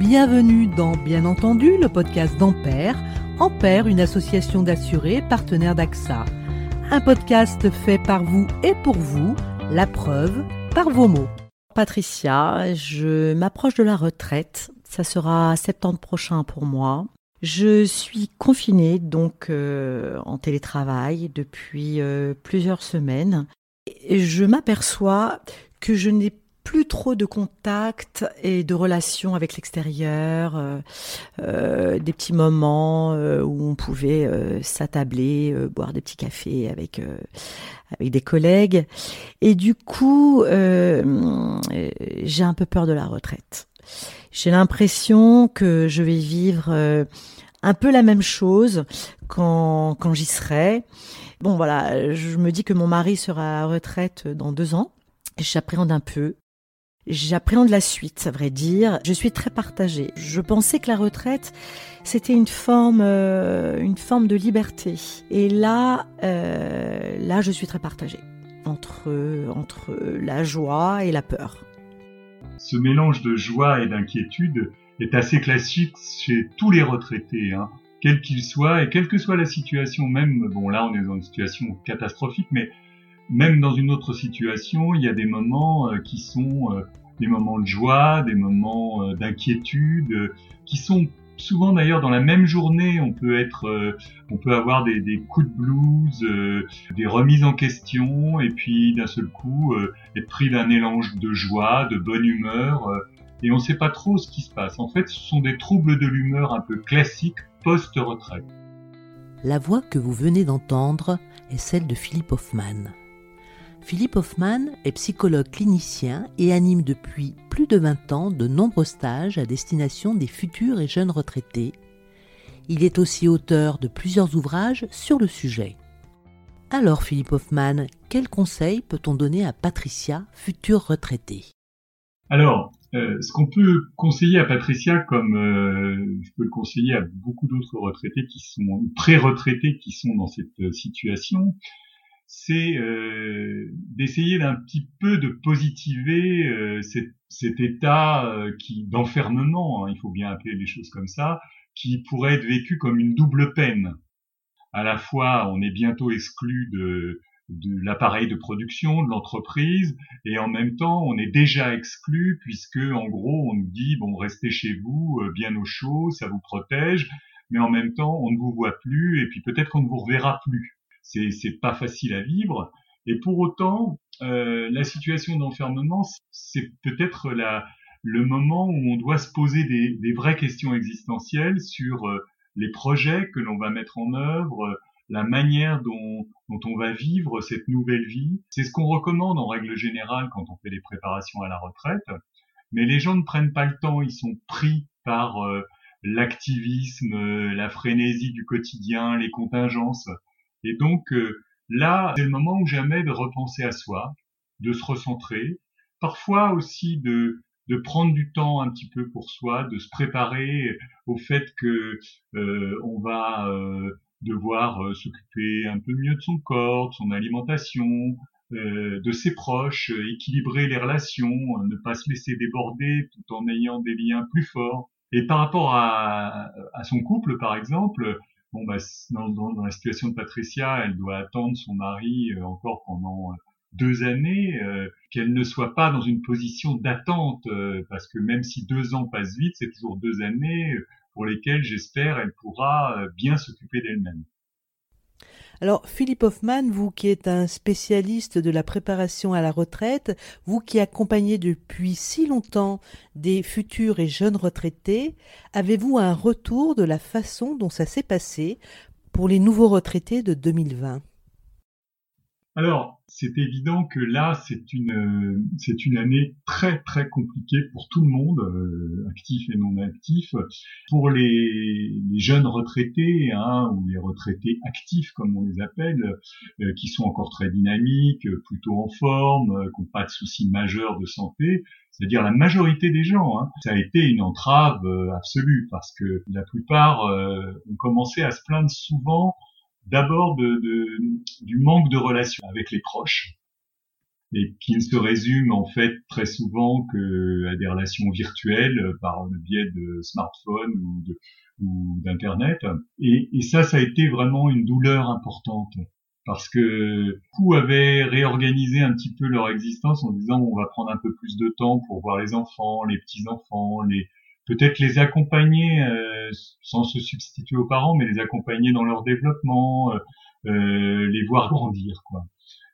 Bienvenue dans Bien entendu, le podcast d'Ampère. Ampère, une association d'assurés partenaire d'AXA. Un podcast fait par vous et pour vous, la preuve par vos mots. Patricia, je m'approche de la retraite. Ça sera septembre prochain pour moi. Je suis confinée donc euh, en télétravail depuis euh, plusieurs semaines. Et je m'aperçois que je n'ai plus trop de contacts et de relations avec l'extérieur, euh, euh, des petits moments euh, où on pouvait s'attabler, boire des petits cafés avec avec des collègues. Et du coup, j'ai un peu peur de la retraite. J'ai l'impression que je vais vivre un peu la même chose quand quand j'y serai. Bon voilà, je me dis que mon mari sera à retraite dans deux ans. J'appréhende un peu. J'appréhende la suite, à vrai dire. Je suis très partagée. Je pensais que la retraite, c'était une forme, euh, une forme de liberté. Et là, euh, là, je suis très partagée entre entre la joie et la peur. Ce mélange de joie et d'inquiétude est assez classique chez tous les retraités, hein, quels qu'ils soient et quelle que soit la situation. Même, bon, là, on est dans une situation catastrophique, mais même dans une autre situation, il y a des moments euh, qui sont euh, des moments de joie, des moments euh, d'inquiétude, qui sont souvent d'ailleurs dans la même journée. On peut être, on peut avoir des, coups de blues, des remises en question, et puis d'un seul coup être pris d'un élange de joie, de bonne humeur, et on ne sait pas trop ce qui se passe. En fait, ce sont des troubles de l'humeur un peu classiques post-retraite. La voix que vous venez d'entendre est celle de Philippe Hoffman. Philippe Hoffman est psychologue clinicien et anime depuis plus de 20 ans de nombreux stages à destination des futurs et jeunes retraités. Il est aussi auteur de plusieurs ouvrages sur le sujet. Alors Philippe Hoffman, quels conseils peut-on donner à Patricia, future retraitée? Alors, euh, ce qu'on peut conseiller à Patricia, comme euh, je peux le conseiller à beaucoup d'autres retraités qui sont pré-retraités qui sont dans cette euh, situation, c'est euh, d'essayer d'un petit peu de positiver euh, cet, état euh, qui d'enfermement, hein, il faut bien appeler les choses comme ça, qui pourrait être vécu comme une double peine. À la fois, on est bientôt exclu de, de l'appareil de production de l'entreprise et en même temps on est déjà exclu puisque en gros on nous dit bon restez chez vous bien au chaud ça vous protège mais en même temps on ne vous voit plus et puis peut-être qu'on ne vous reverra plus c'est c'est pas facile à vivre. Et pour autant, euh, la situation d'enfermement, c'est peut-être la le moment où on doit se poser des, des vraies questions existentielles sur euh, les projets que l'on va mettre en œuvre, la manière dont, dont on va vivre cette nouvelle vie. C'est ce qu'on recommande en règle générale quand on fait les préparations à la retraite. Mais les gens ne prennent pas le temps, ils sont pris par euh, l'activisme, la frénésie du quotidien, les contingences. Et donc euh, là, c'est le moment ou jamais de repenser à soi, de se recentrer, parfois aussi de de prendre du temps un petit peu pour soi, de se préparer au fait que euh, on va euh, devoir s'occuper un peu mieux de son corps, de son alimentation, de ses proches, équilibrer les relations, ne pas se laisser déborder tout en ayant des liens plus forts. Et par rapport à, à son couple, par exemple, bon, bah, dans, la situation de Patricia, elle doit attendre son mari euh, encore pendant euh, deux années, euh, qu'elle ne soit pas dans une position d'attente, parce que même si deux ans passent vite, c'est toujours deux années pour lesquelles, j'espère, elle pourra bien s'occuper d'elle-même. Alors, Philippe Hoffman, vous qui êtes un spécialiste de la préparation à la retraite, vous qui accompagnez depuis si longtemps des futurs et jeunes retraités, avez-vous un retour de la façon dont ça s'est passé pour les nouveaux retraités de 2020 alors, c'est évident que là, c'est une c'est une année très très compliquée pour tout le monde, euh, actif et non actif. Pour les, les jeunes retraités, hein, ou les retraités actifs comme on les appelle, euh, qui sont encore très dynamiques, plutôt en forme, euh, qui n'ont pas de soucis majeurs de santé, c'est-à-dire la majorité des gens, hein, ça a été une entrave absolue parce que la plupart ont commencé à se plaindre souvent d'abord de, de, du manque de relation avec les proches. et qui ne se résument en fait très souvent que à des relations virtuelles par le biais de smartphones ou d'internet et, et ça ça a été vraiment une douleur importante parce que beaucoup avaient réorganisé un petit peu leur existence en disant on va prendre un peu plus de temps pour voir les enfants, les petits enfants, les peut-être les accompagner euh, sans se substituer aux parents, mais les accompagner dans leur développement, euh, euh les voir grandir, quoi.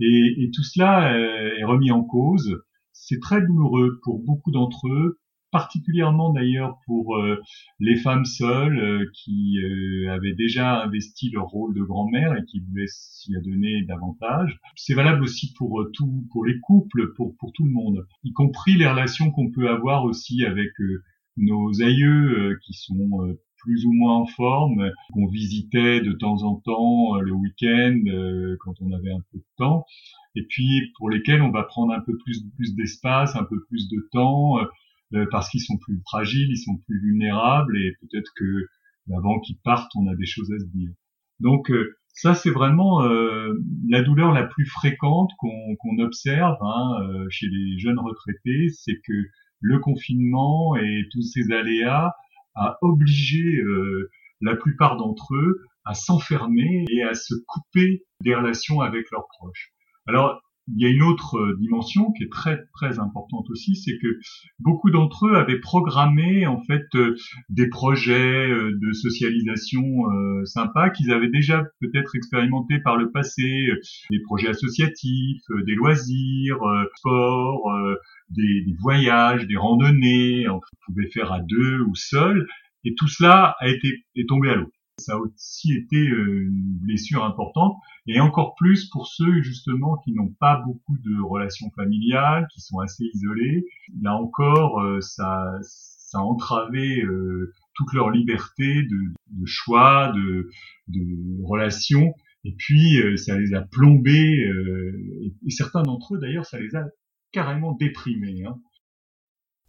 Et, et tout cela euh, est remis en cause. C'est très douloureux pour beaucoup d'entre eux, particulièrement d'ailleurs pour euh, les femmes seules qui avaient déjà investi leur rôle de grand-mère et qui voulaient s'y adonner davantage. C'est valable aussi pour tout, pour les couples, pour pour tout le monde, y compris les relations qu'on peut avoir aussi avec nos aïeux euh, qui sont euh, plus ou moins en forme, qu'on visitait de temps en temps euh, le week-end quand on avait un peu de temps, et puis pour lesquels on va prendre un peu plus, plus d'espace, un peu plus de temps, parce qu'ils sont plus fragiles, ils sont plus vulnérables, et peut-être que avant qu'ils partent, on a des choses à se dire. Donc ça, c'est vraiment la douleur la plus fréquente qu'on observe hein, chez les jeunes retraités, c'est que le confinement et tous ces aléas a obligé euh, la plupart d'entre eux à s'enfermer et à se couper des relations avec leurs proches. Alors, il y a une autre euh, dimension qui est très très importante aussi, c'est que beaucoup d'entre eux avaient programmé en fait euh, des projets de socialisation sympas qu'ils avaient déjà peut-être expérimenté par le passé, des projets associatifs, des loisirs, sport, des, des, voyages, des randonnées, on pouvait faire à deux ou seul, et tout cela a été est tombé à l'eau. Ça a aussi été euh, une blessure importante, et encore plus pour ceux justement qui n'ont pas beaucoup de relations familiales, qui sont assez isolés. Là encore, euh, ça, ça a entravé euh, toute leur liberté de, choix, de, relations, et puis ça les a plombés, et certains d'entre eux d'ailleurs, ça les a carrément déprimé. Hein.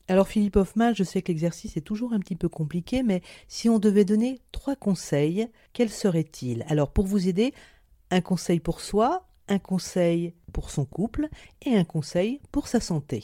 Alors Philippe Hoffman, je sais que l'exercice est toujours un petit peu compliqué, mais si on devait donner trois conseils, quels seraient-ils? Alors pour vous aider, un conseil pour soi, un conseil pour son couple et un conseil pour sa santé.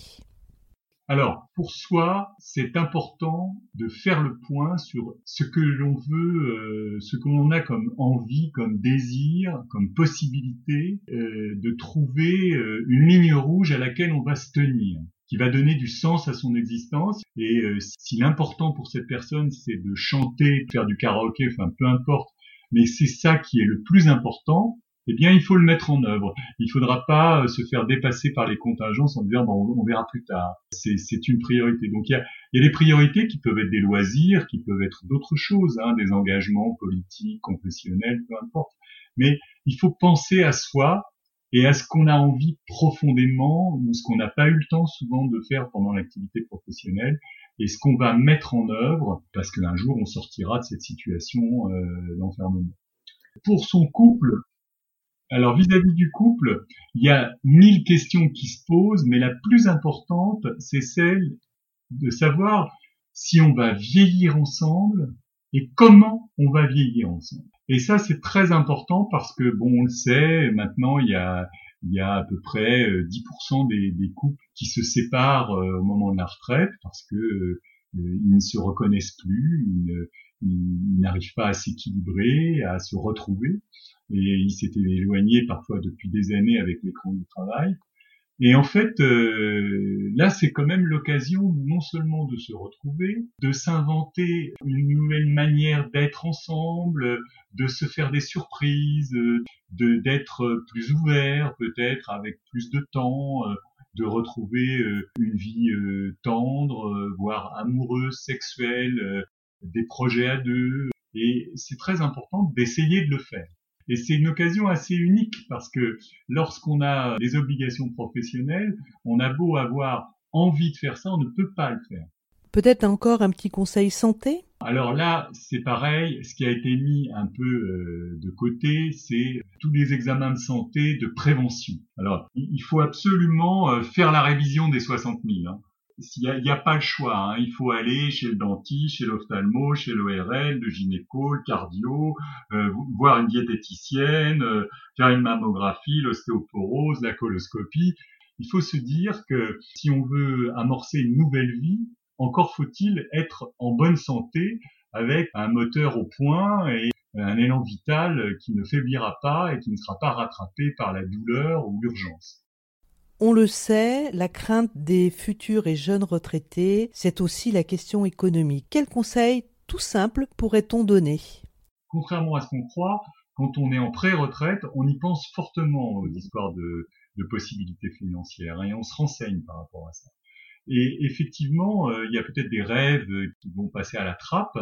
Alors, pour soi, c'est important de faire le point sur ce que l'on veut, euh, ce que l'on a comme envie, comme désir, comme possibilité, euh, de trouver euh, une ligne rouge à laquelle on va se tenir qui va donner du sens à son existence. Et si l'important pour cette personne, c'est de chanter, de faire du karaoké, enfin peu importe, mais c'est ça qui est le plus important, eh bien, il faut le mettre en œuvre. Il faudra pas euh, se faire dépasser par les contingences en disant, bon, on verra plus tard. C'est une priorité. Donc, il y a, y a des priorités qui peuvent être des loisirs, qui peuvent être d'autres choses, hein, des engagements politiques, confessionnels, peu importe. Mais il faut penser à soi et à ce qu'on a envie profondément ou ce qu'on n'a pas eu le temps souvent de faire pendant l'activité professionnelle et ce qu'on va mettre en œuvre parce qu'un jour on sortira de cette situation euh, d'enfermement. Pour son couple, alors vis-à-vis du couple, il y a mille questions qui se posent, mais la plus importante, c'est celle de savoir si on va vieillir ensemble et comment on va vieillir ensemble. Et ça, c'est très important parce que, bon, on le sait, maintenant, il y a, il y a à peu près 10% euh, des, couples qui se séparent euh, au moment de la retraite parce que euh, ils ne se reconnaissent plus, ils n'arrivent pas à s'équilibrer, à se retrouver et il s'était éloigné parfois depuis des années avec l'écran du travail. Et en fait, euh, là, c'est quand même l'occasion non seulement de se retrouver, de s'inventer une nouvelle manière d'être ensemble, de se faire des surprises, de d'être plus ouvert, peut-être avec plus de temps, de retrouver euh, une vie euh, tendre, voire amoureuse, sexuelle, des projets à deux. Et c'est très important d'essayer de le faire. Et c'est une occasion assez unique parce que lorsqu'on a des obligations professionnelles, on a beau avoir envie de faire ça, on ne peut pas le faire. Peut-être encore un petit conseil santé? Alors là, c'est pareil, ce qui a été mis un peu euh, de côté, c'est tous les examens de santé de prévention. Alors, il faut absolument euh, faire la révision des 60 000. Hein il n'y a, pas le choix. Hein. Il faut aller chez le dentiste, chez l'ophtalmo, chez l'ORL, le gynéco, le cardio, euh, voir une diététicienne, euh, faire une mammographie, l'ostéoporose, la coloscopie. Il faut se dire que si on veut amorcer une nouvelle vie, encore faut-il être en bonne santé avec un moteur au point et un élan vital qui ne faiblira pas et qui ne sera pas rattrapé par la douleur ou l'urgence. On le sait, la crainte des futurs et jeunes retraités, c'est aussi la question économique. Quels conseils tout simples pourrait-on donner? Contrairement à ce qu'on croit, quand on est en pré-retraite, on y pense fortement aux histoires de, de possibilités financières et on se renseigne par rapport à ça. Et effectivement, euh, il y a peut-être des rêves qui vont passer à la trappe,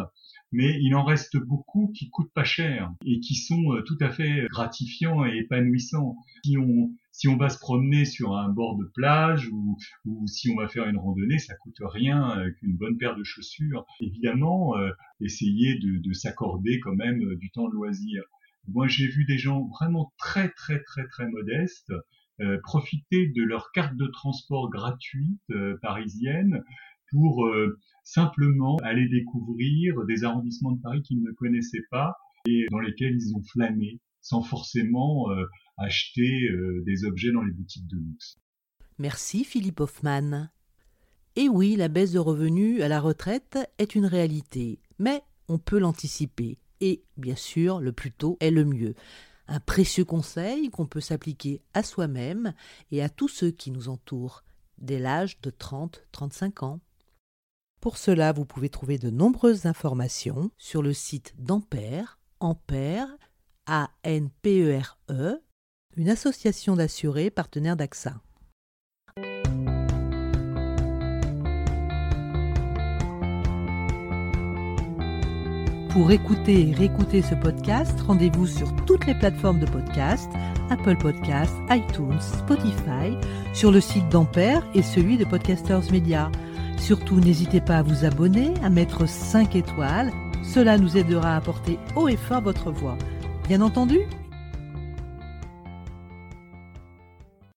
mais il en reste beaucoup qui coûtent pas cher et qui sont euh, tout à fait gratifiants et épanouissants. Si on si on va se promener sur un bord de plage ou, si on va faire une randonnée, ça coûte rien euh, qu'une bonne paire de chaussures. Évidemment, essayer de, de s'accorder quand même du temps de loisir. Moi, j'ai vu des gens vraiment très très très très modestes euh, profiter de leur carte de transport gratuite euh, parisienne pour euh, simplement aller découvrir des arrondissements de Paris qu'ils ne connaissaient pas et dans lesquels ils ont flâné sans forcément acheter des objets dans les boutiques de luxe. Merci Philippe Hoffman. Et oui, la baisse de revenus à la retraite est une réalité, mais on peut l'anticiper. Et bien sûr, le plus tôt est le mieux un précieux conseil qu'on peut s'appliquer à soi-même et à tous ceux qui nous entourent dès l'âge de 30-35 ans. Pour cela, vous pouvez trouver de nombreuses informations sur le site d'Ampère, Ampère, A-N-P-E-R-E, e, une association d'assurés partenaires d'AXA. Pour écouter et réécouter ce podcast, rendez-vous sur toutes les plateformes de podcast, Apple Podcasts, iTunes, Spotify, sur le site d'Ampère et celui de Podcasters Media. Surtout, n'hésitez pas à vous abonner, à mettre 5 étoiles. Cela nous aidera à porter haut et fort votre voix. Bien entendu,